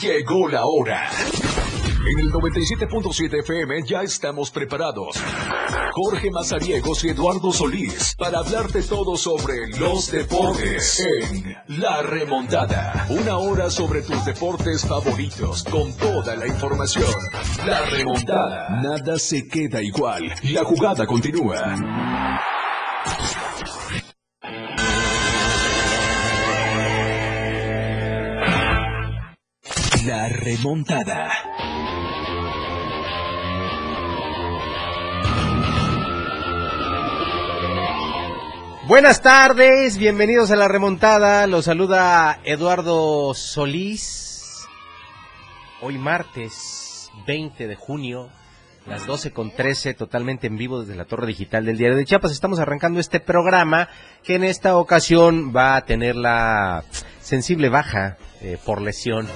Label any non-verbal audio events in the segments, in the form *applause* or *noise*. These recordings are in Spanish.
Llegó la hora. En el 97.7 FM ya estamos preparados. Jorge Mazariegos y Eduardo Solís para hablarte todo sobre los deportes en La Remontada. Una hora sobre tus deportes favoritos con toda la información. La Remontada. Nada se queda igual. La jugada continúa. Remontada. Buenas tardes, bienvenidos a la remontada. Los saluda Eduardo Solís. Hoy martes 20 de junio, las 12 con 13, totalmente en vivo desde la torre digital del Diario de Chiapas. Estamos arrancando este programa que en esta ocasión va a tener la sensible baja eh, por lesión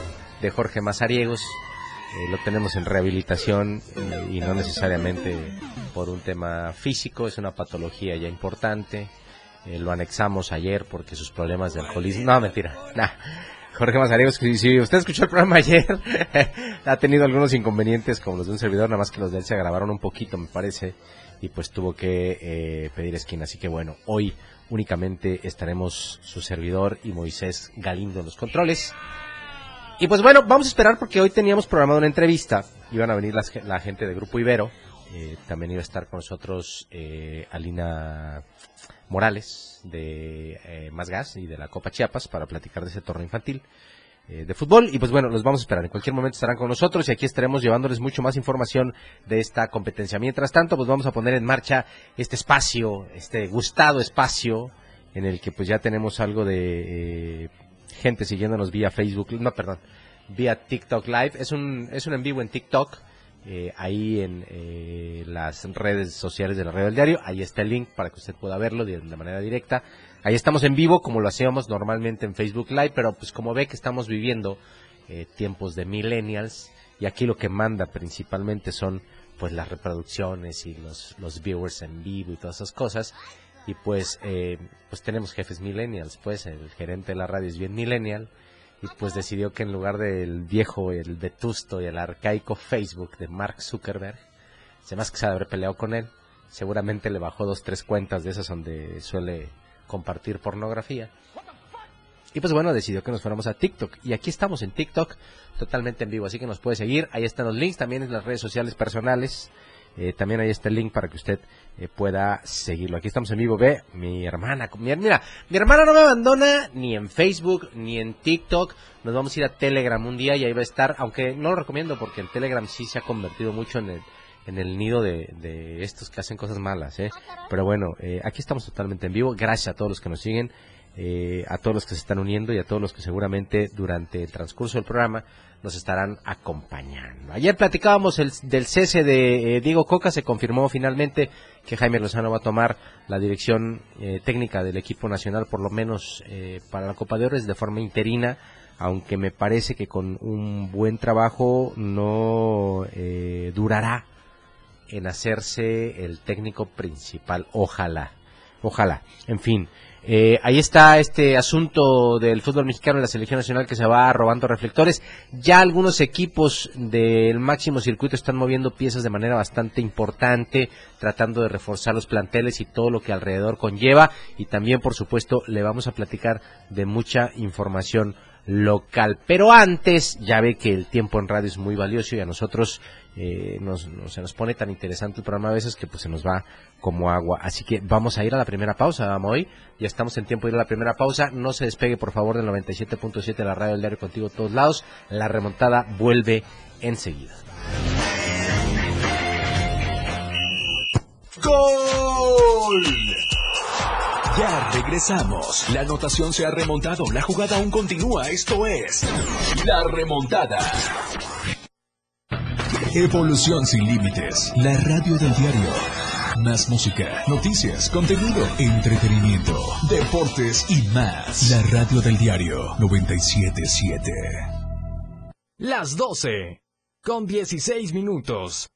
Jorge Mazariegos. Eh, lo tenemos en rehabilitación eh, y no necesariamente por un tema físico, es una patología ya importante. Eh, lo anexamos ayer porque sus problemas de alcoholismo. No, mentira. Nah. Jorge Mazariegos, si usted escuchó el programa ayer, *laughs* ha tenido algunos inconvenientes como los de un servidor, nada más que los de él se agravaron un poquito, me parece, y pues tuvo que eh, pedir esquina. Así que bueno, hoy únicamente estaremos su servidor y Moisés Galindo en los controles. Y pues bueno, vamos a esperar porque hoy teníamos programado una entrevista. Iban a venir las, la gente de Grupo Ibero. Eh, también iba a estar con nosotros eh, Alina Morales de eh, Más Gas y de la Copa Chiapas para platicar de ese torneo infantil eh, de fútbol. Y pues bueno, los vamos a esperar. En cualquier momento estarán con nosotros y aquí estaremos llevándoles mucho más información de esta competencia. Mientras tanto, pues vamos a poner en marcha este espacio, este gustado espacio en el que pues ya tenemos algo de eh, gente siguiéndonos vía Facebook, no, perdón, vía TikTok Live. Es un, es un en vivo en TikTok. Eh, ahí en eh, las redes sociales de la radio del diario. Ahí está el link para que usted pueda verlo de, de, manera directa. Ahí estamos en vivo como lo hacíamos normalmente en Facebook Live, pero pues como ve que estamos viviendo eh, tiempos de millennials y aquí lo que manda principalmente son pues las reproducciones y los, los viewers en vivo y todas esas cosas. Y pues, eh, pues tenemos jefes millennials, pues el gerente de la radio es bien millennial y pues decidió que en lugar del viejo, el vetusto y el arcaico Facebook de Mark Zuckerberg, se más que se haber peleado con él, seguramente le bajó dos, tres cuentas de esas donde suele compartir pornografía. Y pues bueno, decidió que nos fuéramos a TikTok. Y aquí estamos en TikTok, totalmente en vivo, así que nos puede seguir. Ahí están los links también en las redes sociales personales. Eh, también ahí está el link para que usted eh, pueda seguirlo. Aquí estamos en vivo. Ve, mi hermana, mi, mira, mi hermana no me abandona ni en Facebook ni en TikTok. Nos vamos a ir a Telegram un día y ahí va a estar, aunque no lo recomiendo porque el Telegram sí se ha convertido mucho en el, en el nido de, de estos que hacen cosas malas, ¿eh? Pero bueno, eh, aquí estamos totalmente en vivo. Gracias a todos los que nos siguen. Eh, a todos los que se están uniendo y a todos los que seguramente durante el transcurso del programa nos estarán acompañando. Ayer platicábamos el, del cese de eh, Diego Coca, se confirmó finalmente que Jaime Lozano va a tomar la dirección eh, técnica del equipo nacional, por lo menos eh, para la Copa de Oro, de forma interina, aunque me parece que con un buen trabajo no durará en hacerse el técnico principal, ojalá, ojalá, en fin. Eh, ahí está este asunto del fútbol mexicano en la selección nacional que se va robando reflectores. Ya algunos equipos del máximo circuito están moviendo piezas de manera bastante importante, tratando de reforzar los planteles y todo lo que alrededor conlleva. Y también, por supuesto, le vamos a platicar de mucha información local. Pero antes, ya ve que el tiempo en radio es muy valioso y a nosotros eh, nos, se nos pone tan interesante el programa a veces que pues se nos va como agua. Así que vamos a ir a la primera pausa, vamos hoy. Ya estamos en tiempo de ir a la primera pausa. No se despegue por favor del 97.7 de la radio del diario contigo todos lados. La remontada vuelve enseguida. ¡Gol! Ya regresamos. La anotación se ha remontado. La jugada aún continúa. Esto es La Remontada. Evolución sin límites. La radio del diario. Más música, noticias, contenido, entretenimiento, deportes y más. La radio del diario 977. Las 12. Con 16 minutos.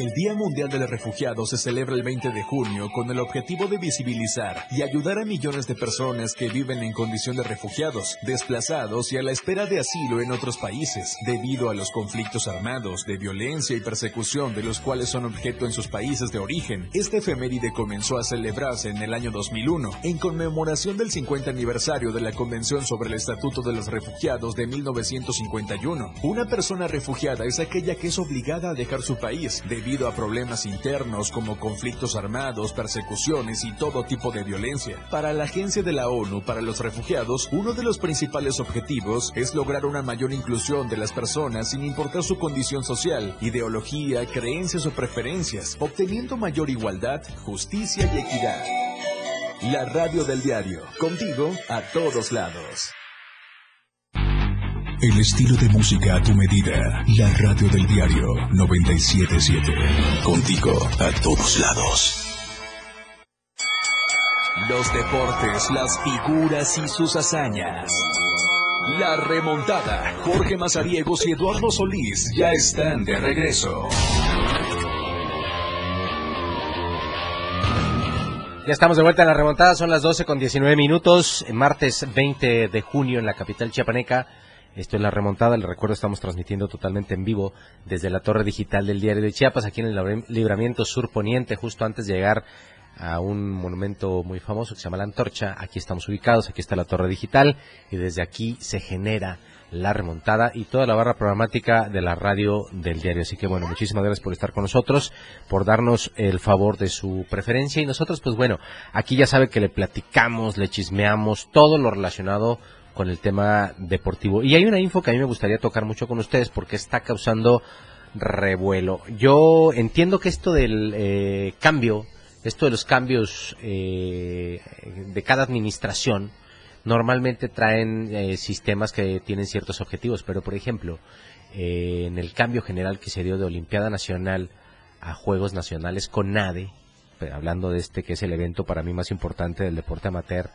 El Día Mundial del Refugiado se celebra el 20 de junio con el objetivo de visibilizar y ayudar a millones de personas que viven en condición de refugiados, desplazados y a la espera de asilo en otros países, debido a los conflictos armados, de violencia y persecución de los cuales son objeto en sus países de origen. Este efeméride comenzó a celebrarse en el año 2001, en conmemoración del 50 aniversario de la Convención sobre el Estatuto de los Refugiados de 1951. Una persona refugiada es aquella que es obligada a dejar su país, de debido a problemas internos como conflictos armados, persecuciones y todo tipo de violencia. Para la Agencia de la ONU para los Refugiados, uno de los principales objetivos es lograr una mayor inclusión de las personas sin importar su condición social, ideología, creencias o preferencias, obteniendo mayor igualdad, justicia y equidad. La radio del diario, contigo a todos lados. El estilo de música a tu medida. La radio del diario 977. Contigo a todos lados. Los deportes, las figuras y sus hazañas. La remontada. Jorge Mazariegos y Eduardo Solís ya están de regreso. Ya estamos de vuelta en la remontada, son las 12 con 19 minutos, martes 20 de junio en la capital chiapaneca. Esto es la remontada, les recuerdo estamos transmitiendo totalmente en vivo desde la torre digital del diario de Chiapas, aquí en el libramiento sur poniente, justo antes de llegar a un monumento muy famoso que se llama La Antorcha. Aquí estamos ubicados, aquí está la torre digital y desde aquí se genera la remontada y toda la barra programática de la radio del diario. Así que bueno, muchísimas gracias por estar con nosotros, por darnos el favor de su preferencia y nosotros pues bueno, aquí ya sabe que le platicamos, le chismeamos todo lo relacionado con el tema deportivo. Y hay una info que a mí me gustaría tocar mucho con ustedes porque está causando revuelo. Yo entiendo que esto del eh, cambio, esto de los cambios eh, de cada administración, normalmente traen eh, sistemas que tienen ciertos objetivos, pero por ejemplo, en el cambio general que se dio de Olimpiada Nacional a Juegos Nacionales con NADE, hablando de este que es el evento para mí más importante del deporte amateur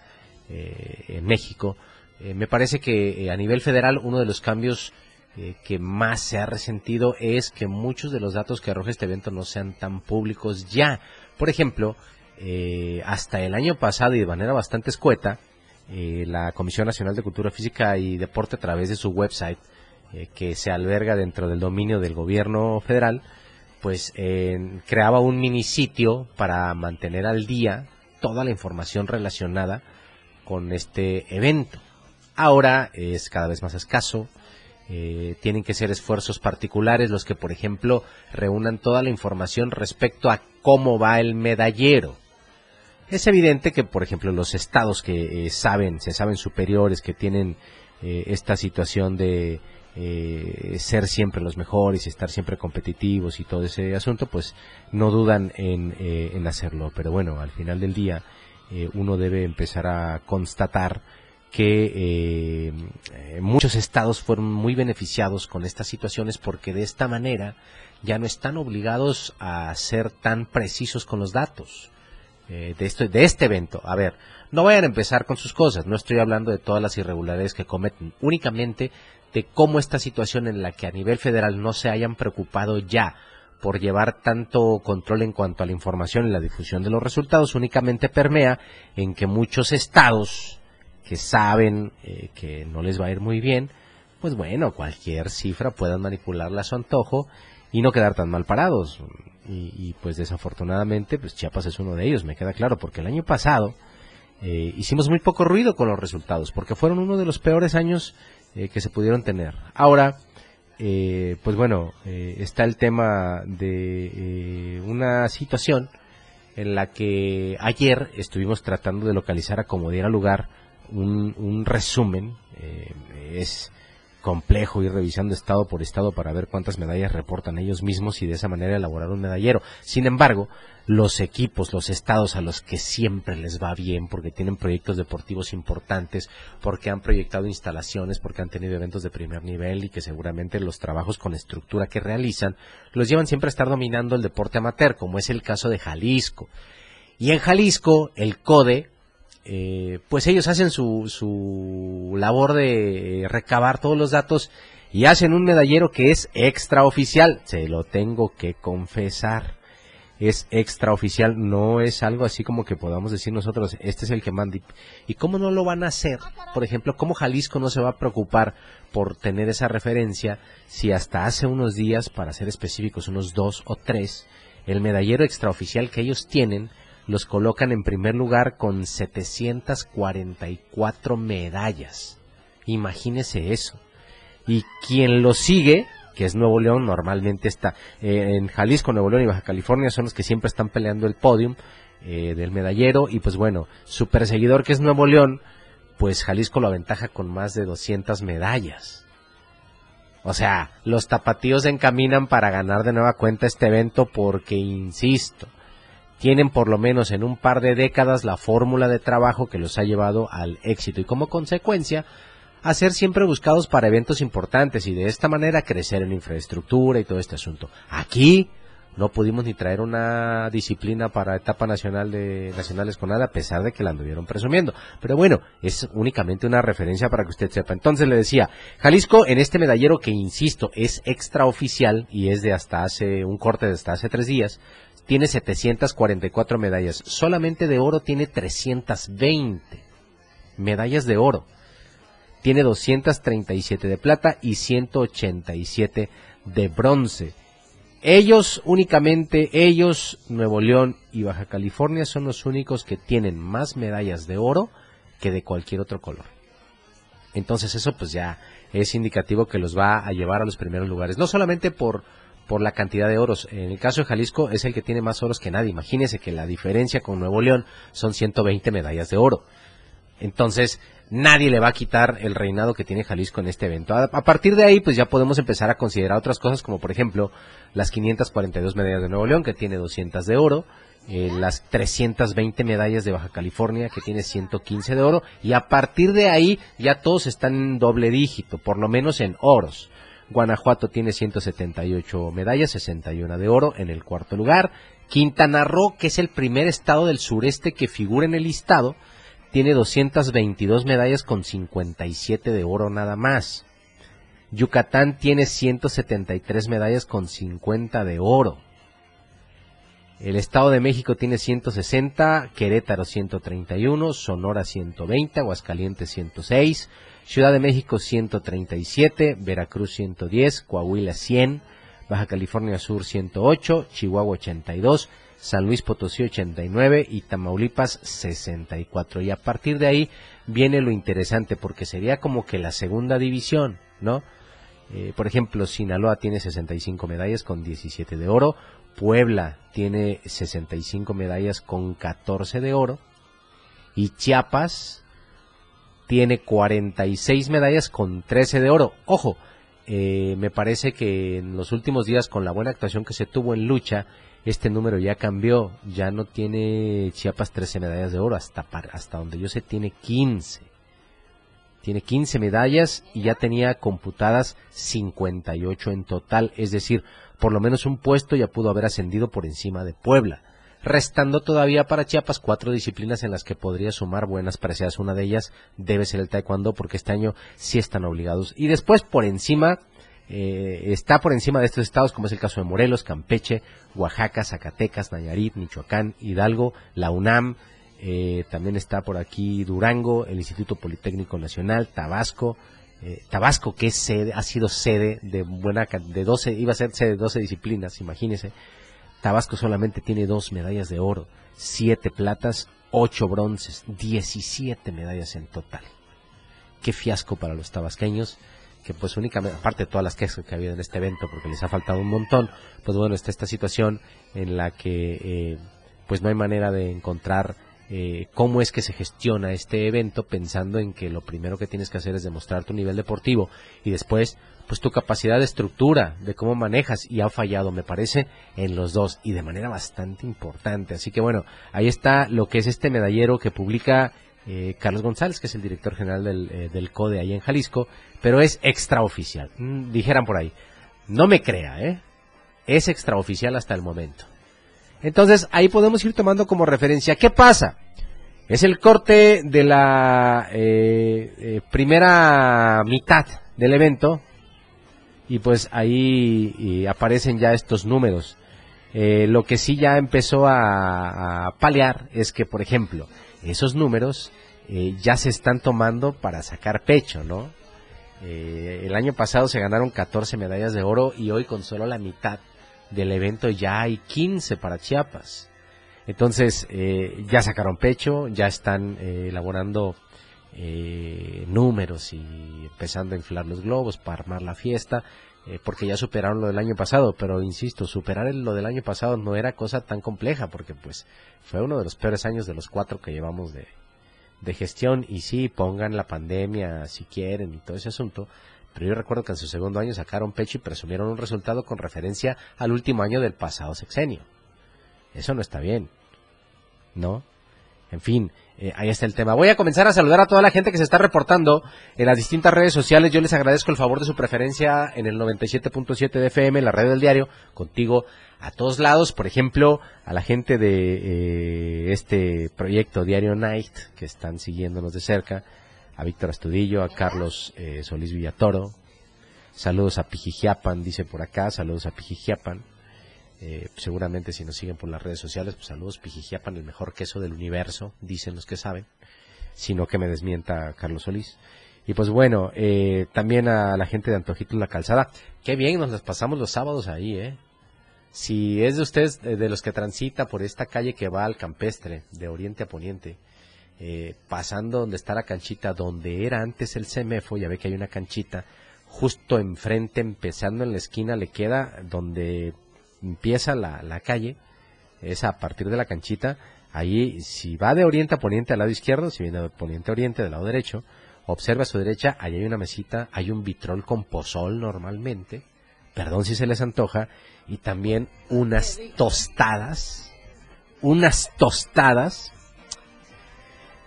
en México, eh, me parece que eh, a nivel federal uno de los cambios eh, que más se ha resentido es que muchos de los datos que arroja este evento no sean tan públicos ya. Por ejemplo, hasta el año pasado y de manera bastante escueta, la Comisión Nacional de Cultura Física y Deporte a través de su website, que se alberga dentro del dominio del gobierno federal, pues creaba un mini sitio para mantener al día toda la información relacionada con este evento ahora es cada vez más escaso. Eh, tienen que ser esfuerzos particulares los que, por ejemplo, reúnan toda la información respecto a cómo va el medallero. Es evidente que, por ejemplo, los estados que eh, saben, se saben superiores, que tienen eh, esta situación de ser siempre los mejores y estar siempre competitivos y todo ese asunto, pues no dudan en, en hacerlo. Pero bueno, al final del día uno debe empezar a constatar que eh, muchos estados fueron muy beneficiados con estas situaciones porque de esta manera ya no están obligados a ser tan precisos con los datos eh, de, esto, de este evento. A ver, no vayan a empezar con sus cosas, no estoy hablando de todas las irregularidades que cometen, únicamente de cómo esta situación en la que a nivel federal no se hayan preocupado ya por llevar tanto control en cuanto a la información y la difusión de los resultados únicamente permea en que muchos estados que saben eh, que no les va a ir muy bien, pues bueno, cualquier cifra puedan manipularla a su antojo y no quedar tan mal parados. Y, pues desafortunadamente, pues Chiapas es uno de ellos, me queda claro, porque el año pasado eh, hicimos muy poco ruido con los resultados, porque fueron uno de los peores años eh, que se pudieron tener. Ahora, pues bueno, está el tema de una situación en la que ayer estuvimos tratando de localizar a como diera lugar un, resumen. Eh, es complejo ir revisando estado por estado para ver cuántas medallas reportan ellos mismos y de esa manera elaborar un medallero. Sin embargo, los equipos, los estados a los que siempre les va bien porque tienen proyectos deportivos importantes, porque han proyectado instalaciones, porque han tenido eventos de primer nivel y que seguramente los trabajos con estructura que realizan los llevan siempre a estar dominando el deporte amateur, como es el caso de Jalisco. Y en Jalisco, el CODE eh, pues ellos hacen su, su labor de recabar todos los datos y hacen un medallero que es extraoficial, se lo tengo que confesar. Es extraoficial, no es algo así como que podamos decir nosotros, este es el que manda. ¿Y cómo no lo van a hacer? Por ejemplo, ¿cómo Jalisco no se va a preocupar por tener esa referencia si hasta hace unos días, para ser específicos, unos dos o tres, el medallero extraoficial que ellos tienen los colocan en primer lugar con 744 medallas. Imagínese eso. Y quien lo sigue, que es Nuevo León, normalmente está eh, en Jalisco, Nuevo León y Baja California, son los que siempre están peleando el podium eh, del medallero. Y pues bueno, su perseguidor, que es Nuevo León, pues Jalisco lo aventaja con más de 200 medallas. O sea, los tapatíos se encaminan para ganar de nueva cuenta este evento porque, insisto, tienen por lo menos en un par de décadas la fórmula de trabajo que los ha llevado al éxito y como consecuencia a ser siempre buscados para eventos importantes y de esta manera crecer en infraestructura y todo este asunto. Aquí no pudimos ni traer una disciplina para etapa nacional de nacionales con nada a pesar de que la anduvieron presumiendo. Pero bueno, es únicamente una referencia para que usted sepa. Entonces le decía, Jalisco en este medallero que insisto es extraoficial y es de hasta hace un corte de hasta hace tres días, tiene 744 medallas. Solamente de oro tiene 320 medallas de oro. Tiene 237 de plata y 187 de bronce. Ellos únicamente, ellos, Nuevo León y Baja California son los únicos que tienen más medallas de oro que de cualquier otro color. Entonces eso pues ya es indicativo que los va a llevar a los primeros lugares. No solamente por por la cantidad de oros. En el caso de Jalisco es el que tiene más oros que nadie. Imagínese que la diferencia con Nuevo León son 120 medallas de oro. Entonces, nadie le va a quitar el reinado que tiene Jalisco en este evento. A, partir de ahí, pues ya podemos empezar a considerar otras cosas, como por ejemplo las 542 medallas de Nuevo León, que tiene 200 de oro, eh, las 320 medallas de Baja California, que tiene 115 de oro, y a partir de ahí ya todos están en doble dígito, por lo menos en oros. Guanajuato tiene 178 medallas, 61 de oro en el cuarto lugar. Quintana Roo, que es el primer estado del sureste que figura en el listado, tiene 222 medallas con 57 de oro nada más. Yucatán tiene 173 medallas con 50 de oro. El Estado de México tiene 160, Querétaro 131, Sonora 120, Aguascalientes 106, Ciudad de México 137, Veracruz 110, Coahuila 100, Baja California Sur 108, Chihuahua 82, San Luis Potosí 89 y Tamaulipas 64. Y a partir de ahí viene lo interesante porque sería como que la segunda división, ¿no? Eh, por ejemplo, Sinaloa tiene 65 medallas con 17 de oro, Puebla tiene 65 medallas con 14 de oro y Chiapas tiene 46 medallas con 13 de oro. Ojo, eh, me parece que en los últimos días con la buena actuación que se tuvo en lucha, este número ya cambió, ya no tiene Chiapas 13 medallas de oro, hasta, hasta donde yo sé tiene 15. Tiene 15 medallas y ya tenía computadas 58 en total, es decir, por lo menos un puesto ya pudo haber ascendido por encima de Puebla restando todavía para Chiapas cuatro disciplinas en las que podría sumar buenas parecidas. Una de ellas debe ser el taekwondo porque este año sí están obligados. Y después por encima, eh, está por encima de estos estados como es el caso de Morelos, Campeche, Oaxaca, Zacatecas, Nayarit, Michoacán, Hidalgo, la UNAM, eh, también está por aquí Durango, el Instituto Politécnico Nacional, Tabasco, eh, Tabasco que es sede, ha sido sede de buena de 12, iba a ser sede de 12 disciplinas, imagínense. Tabasco solamente tiene dos medallas de oro, siete platas, ocho bronces, diecisiete medallas en total. Qué fiasco para los tabasqueños, que pues únicamente, aparte de todas las quejas que ha habido en este evento, porque les ha faltado un montón, pues bueno, está esta situación en la que eh, pues no hay manera de encontrar eh, cómo es que se gestiona este evento pensando en que lo primero que tienes que hacer es demostrar tu nivel deportivo y después pues tu capacidad de estructura, de cómo manejas y ha fallado, me parece, en los dos y de manera bastante importante. Así que bueno, ahí está lo que es este medallero que publica eh, Carlos González, que es el director general del, eh, del, CODE ahí en Jalisco, pero es extraoficial. Mm, dijeran por ahí, no me crea, ¿eh? Es extraoficial hasta el momento. Entonces ahí podemos ir tomando como referencia. ¿Qué pasa? Es el corte de la eh, primera mitad del evento, y pues ahí aparecen ya estos números. Eh, lo que sí ya empezó a, paliar es que, por ejemplo, esos números eh, ya se están tomando para sacar pecho, ¿no? Eh, el año pasado se ganaron 14 medallas de oro y hoy con solo la mitad del evento ya hay 15 para Chiapas. Entonces, ya sacaron pecho, ya están elaborando números y empezando a inflar los globos para armar la fiesta. Eh, porque ya superaron lo del año pasado, pero insisto, superar lo del año pasado no era cosa tan compleja, porque pues fue uno de los peores años de los cuatro que llevamos de, de gestión, y sí, pongan la pandemia si quieren y todo ese asunto, pero yo recuerdo que en su segundo año sacaron pecho y presumieron un resultado con referencia al último año del pasado sexenio. Eso no está bien, ¿no? En fin, eh, ahí está el tema. Voy a comenzar a saludar a toda la gente que se está reportando en las distintas redes sociales. Yo les agradezco el favor de su preferencia en el 97.7 de FM, la red del diario, contigo a todos lados. Por ejemplo, a la gente de eh, este proyecto Diario Night, que están siguiéndonos de cerca, a Víctor Astudillo, a Carlos eh, Solís Villatoro. Saludos a Pijijiapan, dice por acá, saludos a Pijijiapan. Eh, seguramente si nos siguen por las redes sociales, pues saludos, Pijijiapan, el mejor queso del universo, dicen los que saben, sino que me desmienta Carlos Solís. Y pues bueno, eh, también a la gente de Antojito La Calzada, qué bien nos las pasamos los sábados ahí, ¿eh? Si es de ustedes, eh, de los que transita por esta calle que va al campestre, de oriente a poniente, pasando donde está la canchita, donde era antes el CEMEFO, ya ve que hay una canchita, justo enfrente, empezando en la esquina, le queda donde empieza la, la calle, es a partir de la canchita, ahí si va de oriente a poniente al lado izquierdo, si viene de poniente a oriente del lado derecho, observa a su derecha, ahí hay una mesita, hay un vitrol con pozol normalmente, perdón si se les antoja, y también unas tostadas, unas tostadas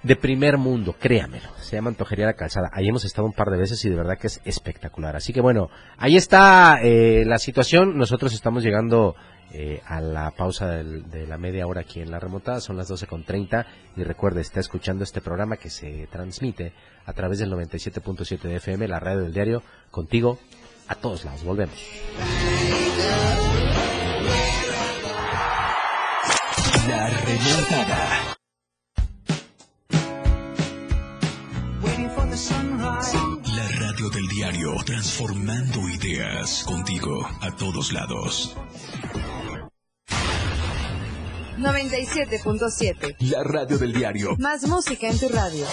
de primer mundo, créamelo. Se llama Antojería La Calzada. Ahí hemos estado un par de veces y de verdad que es espectacular. Así que bueno, ahí está eh, la situación. Nosotros estamos llegando eh, a la pausa de la media hora aquí en la remontada. Son las 12.30 y recuerde, está escuchando este programa que se transmite a través del 97.7 de FM, la radio del diario, contigo a todos lados. Volvemos. La remontada. Diario, transformando ideas contigo a todos lados. 97.7. La radio del diario. Más música en tu radio.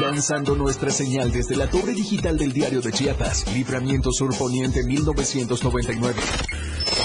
Lanzando nuestra señal desde la torre digital del diario de Chiapas, Libramiento Sur Poniente 1999.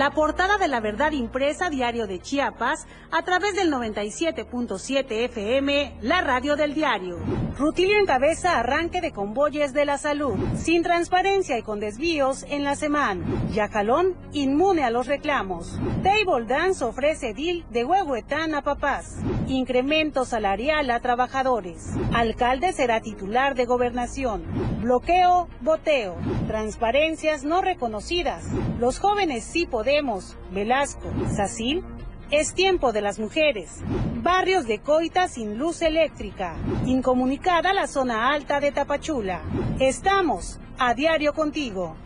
La portada de la verdad impresa diario de Chiapas a través del 97.7 FM, la radio del diario. Rutilio encabeza arranque de convoyes de la salud, sin transparencia y con desvíos en la semana. Yacalón inmune a los reclamos. Table Dance ofrece deal de Huehuetán a papás. Incremento salarial a trabajadores. Alcalde será titular de gobernación. Bloqueo, boteo. Transparencias no reconocidas. Los jóvenes sí podemos. Velasco, Sacil, es tiempo de las mujeres. Barrios de Coita sin luz eléctrica. Incomunicada la zona alta de Tapachula. Estamos a diario contigo.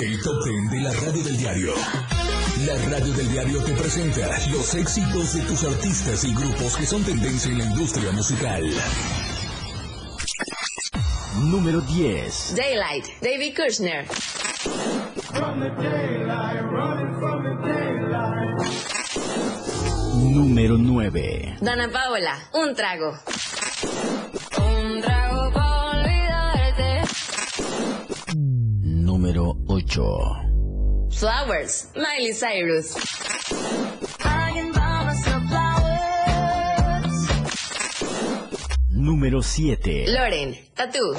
El top ten de la radio del diario. La radio del diario te presenta los éxitos de tus artistas y grupos que son tendencia en la industria musical. Número 10. Daylight, David Kushner. Número 9. Dana Paola, un trago. Un trago para olvidarte. Número 8. Flowers, Miley Cyrus. Número 7. Loren, Tattoo.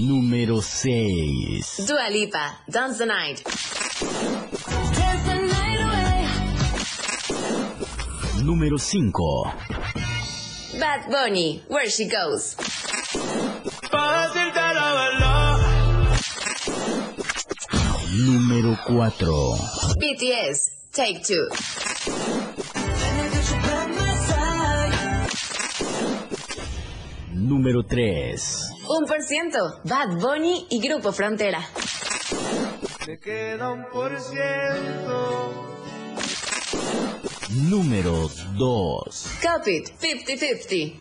Número 6. Dua Lipa, Dance the Night. Número 5. Bad Bunny, Where She Goes. Número 4. BTS, Take Two. Número 3. Un por ciento, Bad Bunny y Grupo Frontera. Número 2. Cop It, 50-50.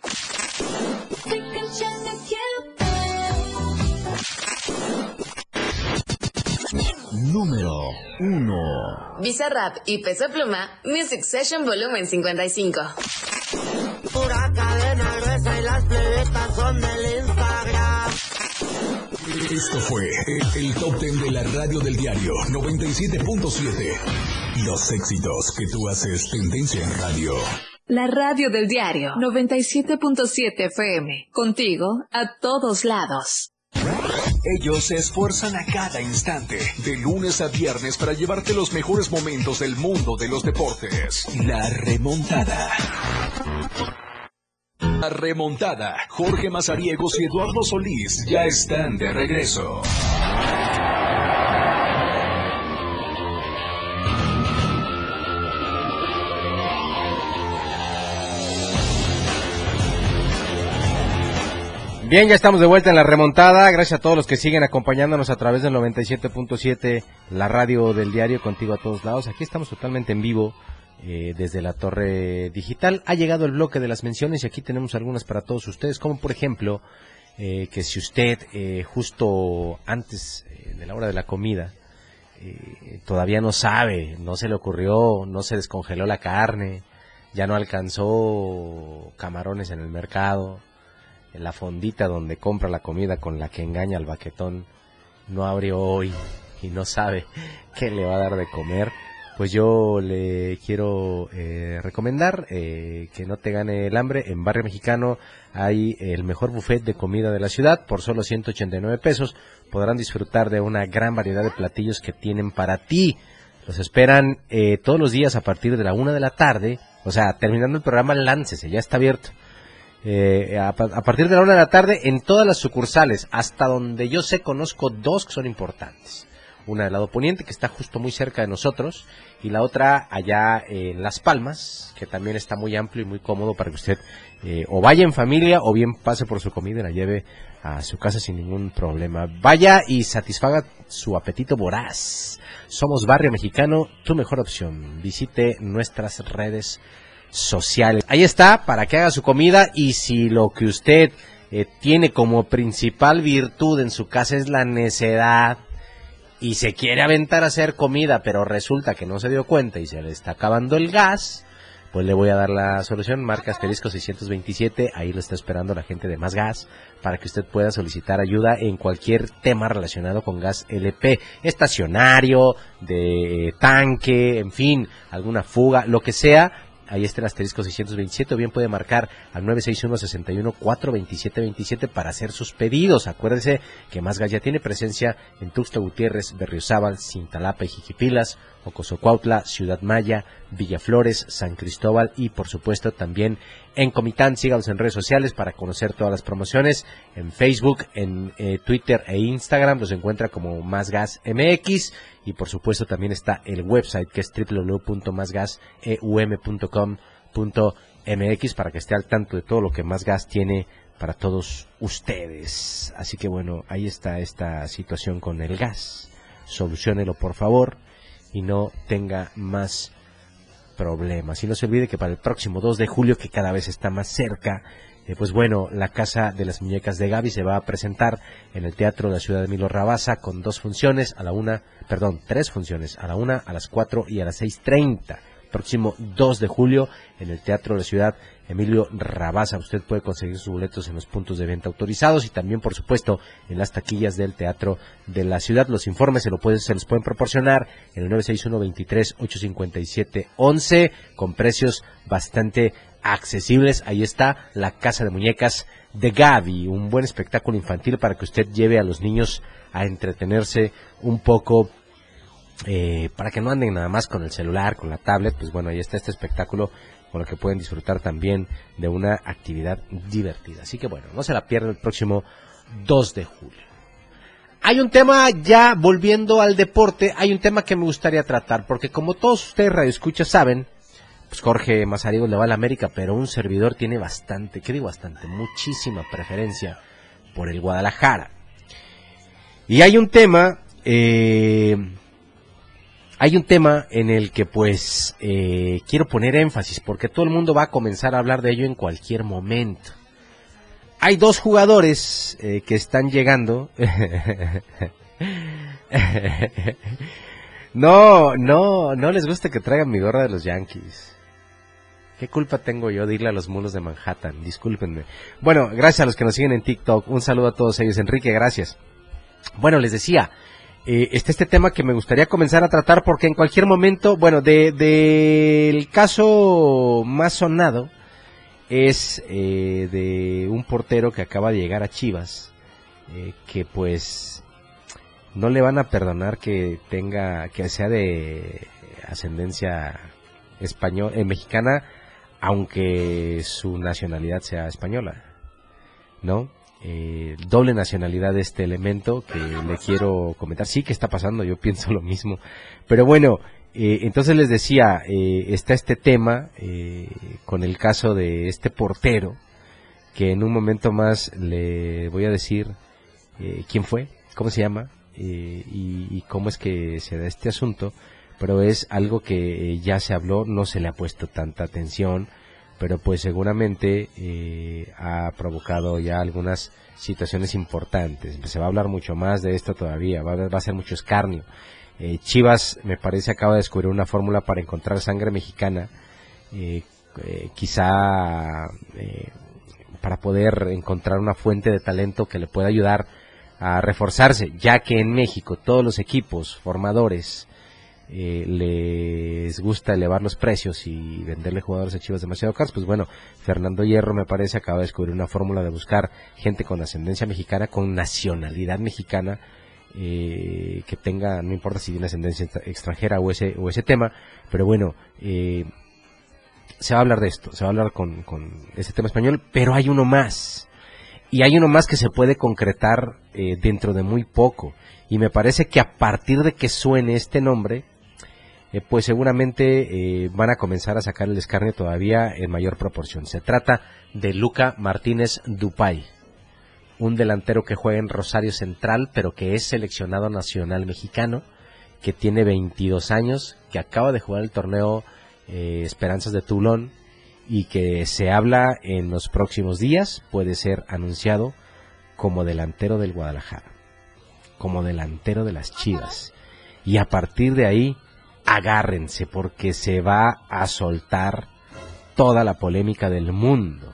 Número 1. Bizarrap y Peso Pluma, Music Session Volumen 55. Esto fue el, el top ten de la radio del diario 97.7. Los éxitos que tú haces tendencia en radio. La radio del diario 97.7 FM. Contigo a todos lados. Ellos se esfuerzan a cada instante, de lunes a viernes, para llevarte los mejores momentos del mundo de los deportes. La remontada. La remontada. Jorge Mazariegos y Eduardo Solís ya están de regreso. Bien, ya estamos de vuelta en la remontada. Gracias a todos los que siguen acompañándonos a través del 97.7, la radio del diario, contigo a todos lados. Aquí estamos totalmente en vivo eh, desde la torre digital. Ha llegado el bloque de las menciones y aquí tenemos algunas para todos ustedes, como por ejemplo eh, que si usted eh, justo antes eh, de la hora de la comida eh, todavía no sabe, no se le ocurrió, no se descongeló la carne, ya no alcanzó camarones en el mercado, en la fondita donde compra la comida con la que engaña al baquetón, no abrió hoy y no sabe *laughs* qué le va a dar de comer, pues yo le quiero eh, recomendar eh, que no te gane el hambre. En Barrio Mexicano hay el mejor buffet de comida de la ciudad por solo 189 pesos. Podrán disfrutar de una gran variedad de platillos que tienen para ti. Los esperan eh, todos los días a partir de la una de la tarde. O sea, terminando el programa, láncese, ya está abierto. Eh, a, a partir de la una de la tarde en todas las sucursales, hasta donde yo sé, conozco dos que son importantes. Una del lado poniente, que está justo muy cerca de nosotros, y la otra allá en Las Palmas, que también está muy amplio y muy cómodo para que usted eh, o vaya en familia o bien pase por su comida y la lleve a su casa sin ningún problema. Vaya y satisfaga su apetito voraz. Somos Barrio Mexicano, tu mejor opción. Visite nuestras redes sociales. Ahí está, para que haga su comida y si lo que usted eh, tiene como principal virtud en su casa es la necedad y se quiere aventar a hacer comida, pero resulta que no se dio cuenta y se le está acabando el gas, pues le voy a dar la solución, marca asterisco 627, ahí lo está esperando la gente de Más Gas, para que usted pueda solicitar ayuda en cualquier tema relacionado con gas LP, estacionario, de tanque, en fin, alguna fuga, lo que sea, ahí está el asterisco 627, o bien puede marcar al 961-61-427-27 para hacer sus pedidos. Acuérdese que Más Gas ya tiene presencia en Tuxtla Gutiérrez, Berriozábal, Cintalapa y Jiquipilas, Ocosocuautla, Ciudad Maya, Villaflores, San Cristóbal y por supuesto también en Comitán. Síganos en redes sociales para conocer todas las promociones. En Facebook, en eh, Twitter e Instagram los encuentra como Más Gas MX y por supuesto también está el website que es www.másgaseum.com.mx para que esté al tanto de todo lo que Más Gas tiene para todos ustedes. Así que bueno, ahí está esta situación con el gas. Solucionelo por favor y no tenga más problemas. Y no se olvide que para el próximo 2 de julio, que cada vez está más cerca, pues bueno, la Casa de las Muñecas de Gaby se va a presentar en el Teatro de la Ciudad de Milo Rabasa con dos funciones, a la una, perdón, tres funciones, a la una, a las cuatro y a las seis treinta. Próximo 2 de julio en el Teatro de la Ciudad Emilio Rabasa. Usted puede conseguir sus boletos en los puntos de venta autorizados y también, por supuesto, en las taquillas del Teatro de la Ciudad. Los informes se, lo se los pueden proporcionar en el 961-23-857-11 con precios bastante accesibles. Ahí está la Casa de Muñecas de Gaby, un buen espectáculo infantil para que usted lleve a los niños a entretenerse un poco eh, para que no anden nada más con el celular, con la tablet, pues bueno, ahí está este espectáculo con lo que pueden disfrutar también de una actividad divertida. Así que bueno, no se la pierda el próximo 2 de julio. Hay un tema, ya volviendo al deporte, hay un tema que me gustaría tratar, porque como todos ustedes radioescuchas saben, pues Jorge Mazariego le va a la América, pero un servidor tiene bastante, ¿qué digo bastante? Muchísima preferencia por el Guadalajara. Y hay un tema eh, hay un tema en el que pues eh, quiero poner énfasis porque todo el mundo va a comenzar a hablar de ello en cualquier momento. Hay dos jugadores eh, que están llegando. *laughs* no, no, no les gusta que traigan mi gorra de los Yankees. ¿Qué culpa tengo yo de irle a los mulos de Manhattan? Discúlpenme. Bueno, gracias a los que nos siguen en TikTok. Un saludo a todos ellos. Enrique, gracias. Bueno, les decía, eh, está este tema que me gustaría comenzar a tratar porque en cualquier momento, bueno, del de, caso más sonado es eh, de un portero que acaba de llegar a Chivas, eh, que pues no le van a perdonar que tenga, que sea de ascendencia español, mexicana, aunque su nacionalidad sea española, ¿no? eh, doble nacionalidad de este elemento que le quiero comentar. Sí que está pasando, yo *laughs* pienso lo mismo. Pero bueno, eh, entonces les decía, eh, está este tema eh, con el caso de este portero, que en un momento más le voy a decir eh, quién fue, cómo se llama eh, y, y cómo es que se da este asunto, pero es algo que eh, ya se habló, no se le ha puesto tanta atención, pero pues seguramente eh, ha provocado ya algunas situaciones importantes. Se va a hablar mucho más de esto todavía, va a, va a ser mucho escarnio. Eh, Chivas, me parece, acaba de descubrir una fórmula para encontrar sangre mexicana, quizá para poder encontrar una fuente de talento que le pueda ayudar a reforzarse, ya que en México todos los equipos formadores eh, les gusta elevar los precios y venderle jugadores a Chivas demasiado caros, pues bueno, Fernando Hierro me parece acaba de descubrir una fórmula de buscar gente con ascendencia mexicana, con nacionalidad mexicana, eh, que tenga, no importa si tiene ascendencia extra- extranjera o ese, o ese tema, pero bueno, eh, se va a hablar de esto, se va a hablar con, con ese tema español, pero hay uno más. Y hay uno más que se puede concretar eh, dentro de muy poco. Y me parece que a partir de que suene este nombre, eh, pues seguramente eh, van a comenzar a sacar el escarnio todavía en mayor proporción. Se trata de Luca Martínez Dupay, un delantero que juega en Rosario Central, pero que es seleccionado nacional mexicano, que tiene 22 años, que acaba de jugar el torneo eh, Esperanzas de Toulon y que se habla en los próximos días, puede ser anunciado como delantero del Guadalajara, como delantero de las Chivas. Y a partir de ahí, agárrense porque se va a soltar toda la polémica del mundo.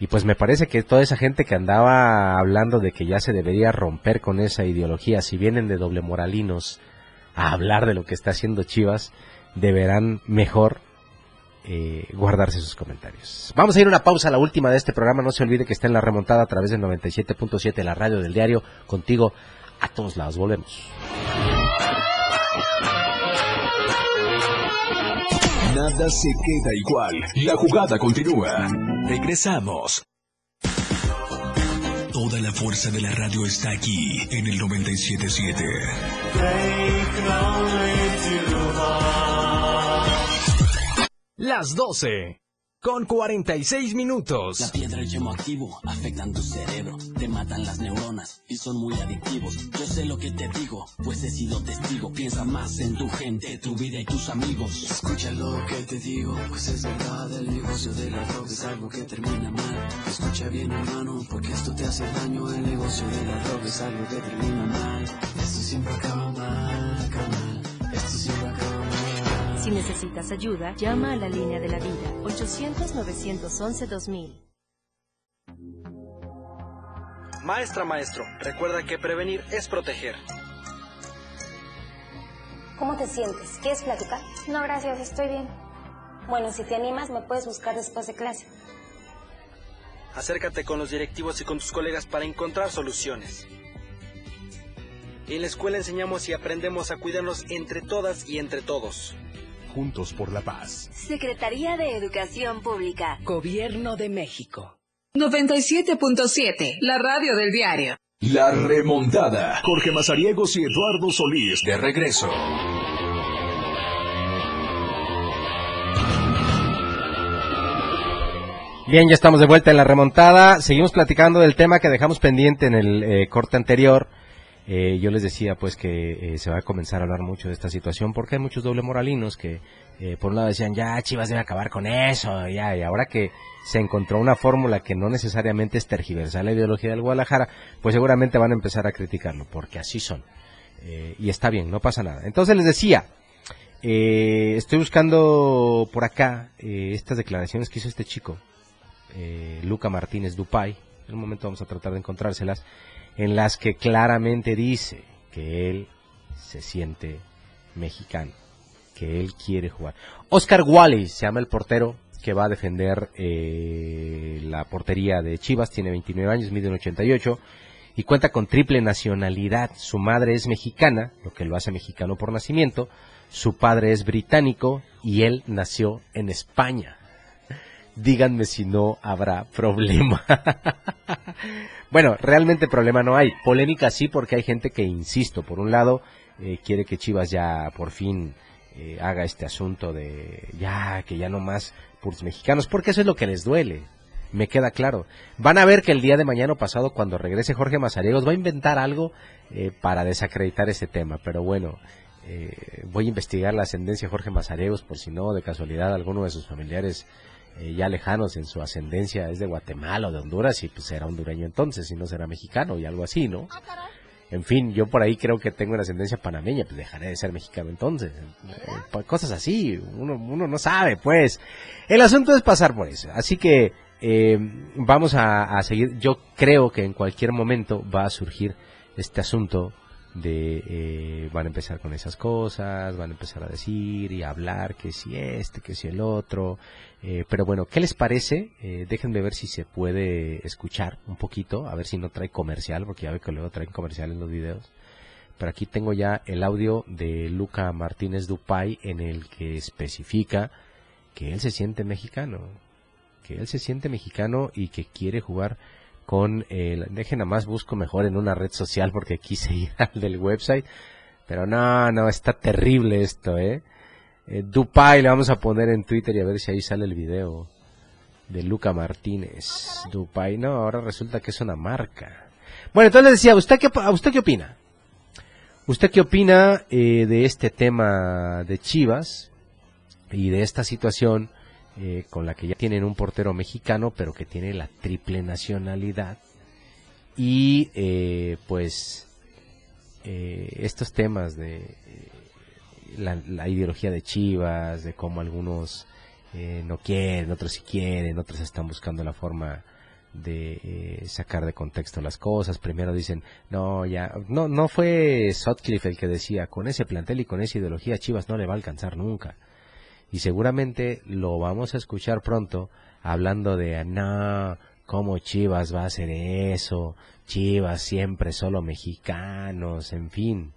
Y pues me parece que toda esa gente que andaba hablando de que ya se debería romper con esa ideología, si vienen de doble moralinos a hablar de lo que está haciendo Chivas, deberán mejor eh, guardarse sus comentarios. Vamos a ir a una pausa, la última de este programa. No se olvide que está en la remontada a través del 97.7, la radio del diario, contigo a todos lados. Volvemos. Nada se queda igual. La jugada continúa. Regresamos. Toda la fuerza de la radio está aquí en el 977. Las 12 con 46 minutos. La piedra el yemo activo afectan tu cerebro, te matan las neuronas y son muy adictivos. Yo sé lo que te digo, pues he sido testigo. Piensa más en tu gente, tu vida y tus amigos. Escucha lo que te digo, pues es verdad. El negocio de la droga es algo que termina mal. Escucha bien, hermano, porque esto te hace daño. El negocio de la droga es algo que termina mal. Esto siempre acaba mal, acaba mal. Si necesitas ayuda, llama a la línea de la vida 800-911-2000. Maestra, maestro, recuerda que prevenir es proteger. ¿Cómo te sientes? ¿Quieres platicar? No, gracias, estoy bien. Bueno, si te animas, me puedes buscar después de clase. Acércate con los directivos y con tus colegas para encontrar soluciones. En la escuela enseñamos y aprendemos a cuidarnos entre todas y entre todos. Juntos por la paz. Secretaría de Educación Pública. Gobierno de México. 97.7, la radio del diario. La remontada. Jorge Mazariegos y Eduardo Solís de regreso. Bien, ya estamos de vuelta en la remontada. Seguimos platicando del tema que dejamos pendiente en el eh, corte anterior. Eh, yo les decía pues que eh, se va a comenzar a hablar mucho de esta situación porque hay muchos doble moralinos que eh, por un lado decían ya Chivas debe acabar con eso ya y ahora que se encontró una fórmula que no necesariamente es tergiversar la ideología del Guadalajara pues seguramente van a empezar a criticarlo porque así son. Eh, y está bien no pasa nada. Entonces les decía eh, estoy buscando por acá estas declaraciones que hizo este chico Luca Martínez Dupay. En un momento vamos a tratar de encontrárselas en las que claramente dice que él se siente mexicano, que él quiere jugar. Oscar Wally se llama el portero que va a defender eh, la portería de Chivas, tiene 29 años, mide un 88 y cuenta con triple nacionalidad. Su madre es mexicana, lo que lo hace mexicano por nacimiento, su padre es británico y él nació en España. Díganme si no habrá problema. *laughs* bueno, realmente problema no hay. Polémica sí porque hay gente que, insisto, por un lado, eh, quiere que Chivas ya por fin eh, haga este asunto de ya, que ya no más puros mexicanos, porque eso es lo que les duele. Me queda claro. Van a ver que el día de mañana pasado, cuando regrese Jorge Mazariegos, va a inventar algo eh, para desacreditar ese tema. Pero bueno, eh, voy a investigar la ascendencia de Jorge Mazariegos por si no, de casualidad, alguno de sus familiares eh, ya lejanos en su ascendencia es de Guatemala o de Honduras y pues será hondureño entonces, y no será mexicano y algo así, ¿no? En fin, yo por ahí creo que tengo una ascendencia panameña, pues dejaré de ser mexicano entonces. Eh, cosas así, uno, uno no sabe, pues. El asunto es pasar por eso. Así que eh, vamos a, a seguir. Yo creo que en cualquier momento va a surgir este asunto de eh, van a empezar con esas cosas, van a empezar a decir y a hablar que si este, que si el otro. Eh, pero bueno, ¿qué les parece? Eh, déjenme ver si se puede escuchar un poquito, a ver si no trae comercial, porque ya ve que luego traen comercial en los videos. Pero aquí tengo ya el audio de Luca Martínez Dupay en el que especifica que él se siente mexicano, que él se siente mexicano y que quiere jugar con el... Dejen nada más busco mejor en una red social porque quise ir *laughs* al del website. Pero no, no, está terrible esto, ¿eh? eh Dupay le vamos a poner en Twitter y a ver si ahí sale el video de Luca Martínez. Dupay, no, ahora resulta que es una marca. Bueno, entonces les decía, ¿usted qué, ¿usted qué opina? ¿Usted qué opina eh, de este tema de Chivas y de esta situación eh, con la que ya tienen un portero mexicano, pero que tiene la triple nacionalidad? Y eh, pues eh, estos temas de eh, la, la, ideología de Chivas, de cómo algunos eh, no quieren, otros sí quieren, otros están buscando la forma de eh, sacar de contexto las cosas. Primero dicen, no, ya, no, no fue Sutcliffe el que decía, con ese plantel y con esa ideología Chivas no le va a alcanzar nunca. Y seguramente lo vamos a escuchar pronto hablando de, no, ¿cómo Chivas va a hacer eso? Chivas siempre solo mexicanos, en fin.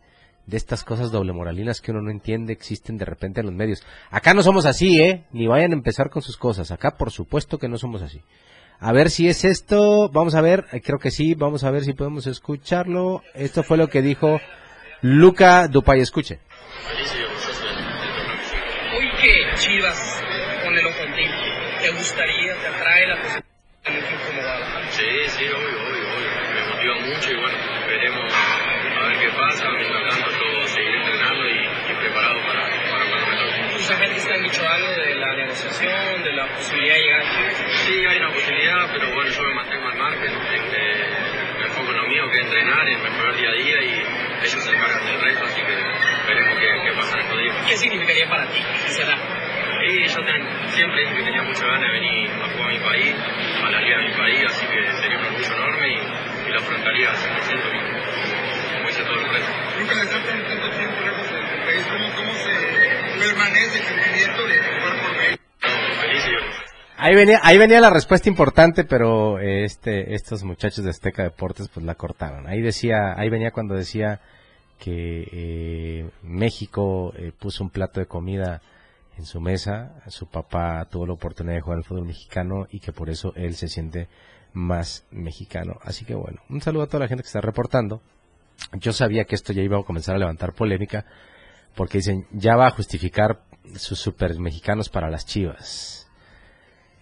de estas cosas doble moralinas que uno no entiende existen de repente en los medios. Acá no somos así, ¿eh? Ni vayan a empezar con sus cosas. Acá por supuesto que no somos así. A ver si es esto. Vamos a ver, eh, creo que sí. Vamos a ver si podemos escucharlo. Esto fue lo que dijo Luca Dupay. Escuche que Chivas pone el ojo en ti, ¿te gustaría, te atrae la posibilidad de un como Guadalajara? Sí, sí, obvio, obvio, obvio. Me motiva mucho y bueno, veremos a ver qué pasa. Me encanta todo seguir entrenando y, y preparado para, para cuando me toque. ¿Tus agentes te han dicho algo de la negociación, de la posibilidad de llegar a? Sí, hay una posibilidad, pero bueno, yo me mantengo al margen. Este, me enfoco en lo mío, que es entrenar, en mejorar día a día y ellos se encargan del resto, así que veremos qué, qué pasa en estos días. ¿Qué significaría para ti si se Sí, yo ten- siempre dije que tenía mucha ganas de venir a jugar a mi país, a la liga de mi país, así que sería un orgullo enorme y, y lo afrontaría al 100% como, como hice todo el resto. Nunca de estar tan- tanto tiempo lejos del del país, ¿cómo, cómo se permanece el sentimiento de jugar por México? Feliz y Ahí venía, ahí venía la respuesta importante, pero eh, este, estos muchachos de Azteca Deportes pues la cortaron. Ahí decía, ahí venía cuando decía que eh, México eh, puso un plato de comida en su mesa, su papá tuvo la oportunidad de jugar al fútbol mexicano y que por eso él se siente más mexicano. Así que bueno, un saludo a toda la gente que está reportando. Yo sabía que esto ya iba a comenzar a levantar polémica porque dicen, ya va a justificar sus super mexicanos para las chivas.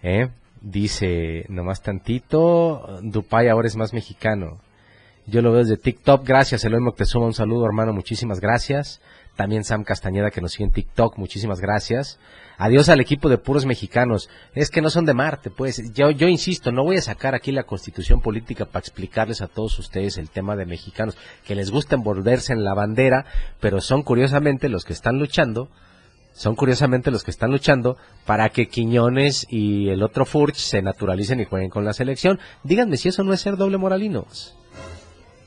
¿Eh? Dice, nomás tantito, Dupay ahora es más mexicano. Yo lo veo desde TikTok, gracias Eloy Moctezuma, un saludo hermano, muchísimas gracias. También Sam Castañeda que nos sigue en TikTok, muchísimas gracias. Adiós al equipo de puros mexicanos. Es que no son de Marte, pues. Yo, yo insisto, no voy a sacar aquí la constitución política para explicarles a todos ustedes el tema de mexicanos, que les gusta envolverse en la bandera, pero son curiosamente los que están luchando son curiosamente los que están luchando para que Quiñones y el otro Furch se naturalicen y jueguen con la selección. Díganme si eso no es ser doble moralinos.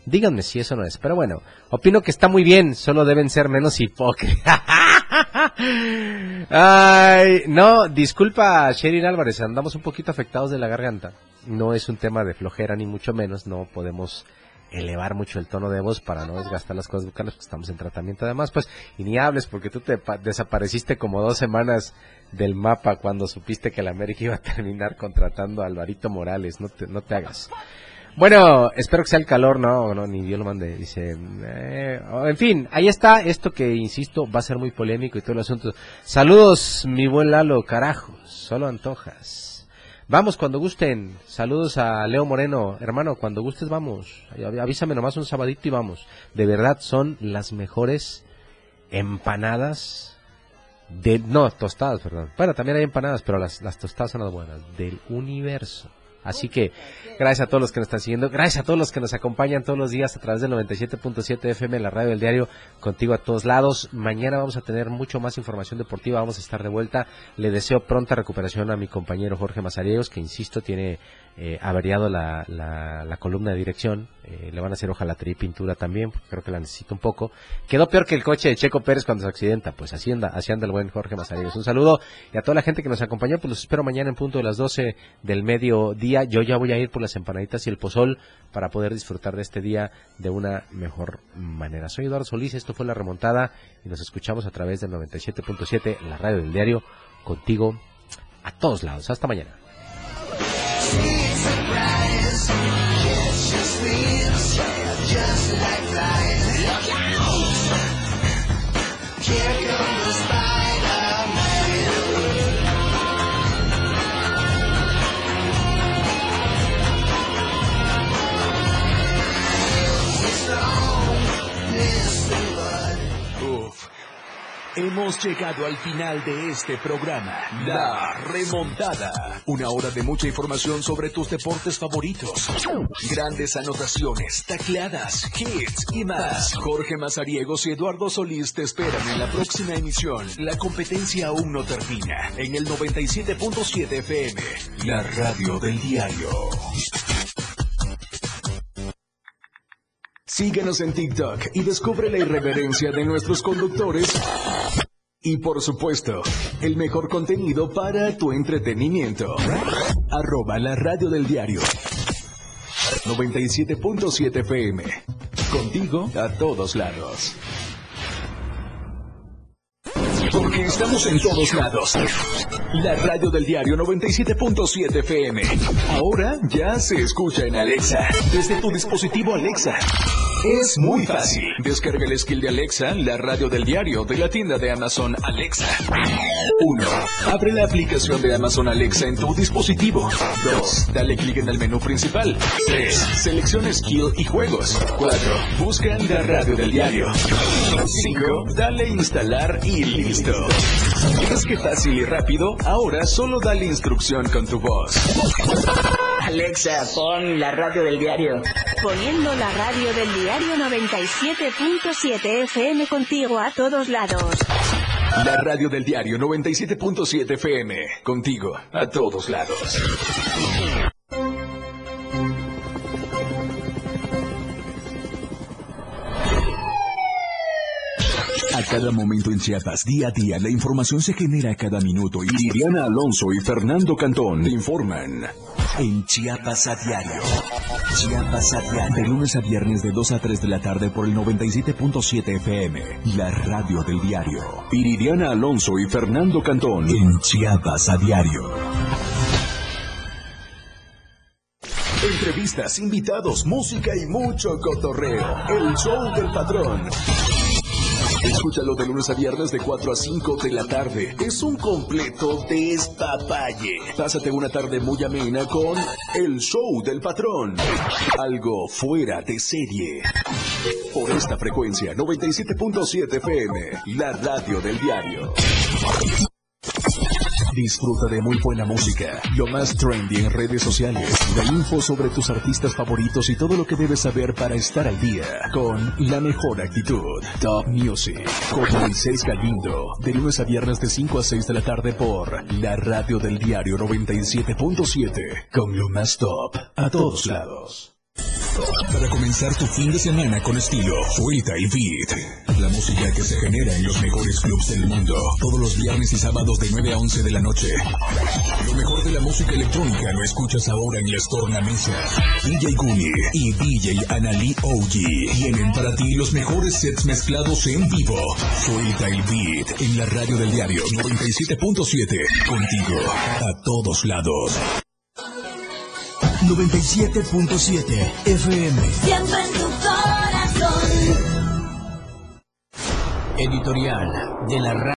Díganme si eso no es. Pero bueno, opino que está muy bien, solo deben ser menos hipócritas. Ay, no, disculpa Sherin Álvarez, andamos un poquito afectados de la garganta. No es un tema de flojera ni mucho menos, no podemos elevar mucho el tono de voz para no desgastar las cosas bucales, porque estamos en tratamiento además, pues, y ni hables porque tú te pa- desapareciste como dos semanas del mapa cuando supiste que la América iba a terminar contratando a Alvarito Morales, no te, no te hagas. Bueno, espero que sea el calor, no, no, ni Dios lo mande, dice, eh, en fin, ahí está, esto que, insisto, va a ser muy polémico y todo el asunto. Saludos, mi buen Lalo, carajo, solo antojas. Vamos cuando gusten. Saludos a Leo Moreno. Hermano, cuando gustes vamos. Avísame nomás un sabadito y vamos. De verdad son las mejores empanadas de... No, tostadas, perdón. Bueno, también hay empanadas, pero las, las tostadas son las buenas. Del universo. Así que gracias a todos los que nos están siguiendo, gracias a todos los que nos acompañan todos los días a través del 97.7 FM, la radio del diario, contigo a todos lados. Mañana vamos a tener mucho más información deportiva, vamos a estar de vuelta. Le deseo pronta recuperación a mi compañero Jorge Mazariegos, que insisto, tiene eh, averiado la, la, la columna de dirección. Eh, le van a hacer hojalatería y pintura también, porque creo que la necesita un poco. Quedó peor que el coche de Checo Pérez cuando se accidenta, pues así anda, así anda el buen Jorge Mazariegos. Un saludo y a toda la gente que nos acompañó, pues los espero mañana en punto de las 12 del mediodía. Yo ya voy a ir por las empanaditas y el pozol para poder disfrutar de este día de una mejor manera. Soy Eduardo Solís, esto fue La Remontada y nos escuchamos a través del 97.7, la radio del diario, contigo a todos lados. Hasta mañana. sweet surprise. Kiss your sleeves, just like flies. Hemos llegado al final de este programa, La Remontada. Una hora de mucha información sobre tus deportes favoritos. Grandes anotaciones, tacleadas, hits y más. Jorge Mazariegos y Eduardo Solís te esperan en la próxima emisión. La competencia aún no termina. En el 97.7 FM, la radio del diario. Síguenos en TikTok y descubre la irreverencia de nuestros conductores. Y por supuesto, el mejor contenido para tu entretenimiento. Arroba la radio del diario. 97.7 FM. Contigo a todos lados. Porque estamos en todos lados. La radio del diario 97.7 FM. Ahora ya se escucha en Alexa. Desde tu dispositivo Alexa. Es muy fácil. Descarga el skill de Alexa, la radio del diario de la tienda de Amazon Alexa. 1. Abre la aplicación de Amazon Alexa en tu dispositivo. 2. Dale clic en el menú principal. 3. Selecciona skill y juegos. 4. Busca la radio del diario. 5. Dale instalar y listo. ¿Es que fácil y rápido? Ahora solo dale instrucción con tu voz. Alexa, pon la radio del diario. Poniendo la radio del diario 97.7 FM contigo a todos lados. La radio del diario 97.7 FM. Contigo a todos lados. Cada momento en Chiapas, día a día, la información se genera cada minuto y Liliana Alonso y Fernando Cantón informan en Chiapas a diario. Chiapas a diario. De lunes a viernes de 2 a 3 de la tarde por el 97.7 FM, la radio del diario. Iridiana Alonso y Fernando Cantón en Chiapas a diario. Entrevistas, invitados, música y mucho cotorreo. El show del patrón. Escúchalo de lunes a viernes de 4 a 5 de la tarde. Es un completo despapalle. Pásate una tarde muy amena con El Show del Patrón. Algo fuera de serie. Por esta frecuencia, 97.7 FM, la radio del diario. Disfruta de muy buena música, lo más trendy en redes sociales, la info sobre tus artistas favoritos y todo lo que debes saber para estar al día con la mejor actitud. Top Music con Moisés Galindo, de lunes a viernes de 5 a 6 de la tarde por la radio del diario 97.7 con lo más top a todos lados. Para comenzar tu fin de semana con estilo, suelta y beat. La música que se genera en los mejores clubs del mundo. Todos los viernes y sábados de 9 a 11 de la noche. Lo mejor de la música electrónica lo escuchas ahora en las tornamesas. DJ Guni y DJ Anali OG tienen para ti los mejores sets mezclados en vivo. Suelta el beat en la radio del diario 97.7. Contigo a todos lados. 97.7 FM. Siempre en tu corazón. Editorial de la radio.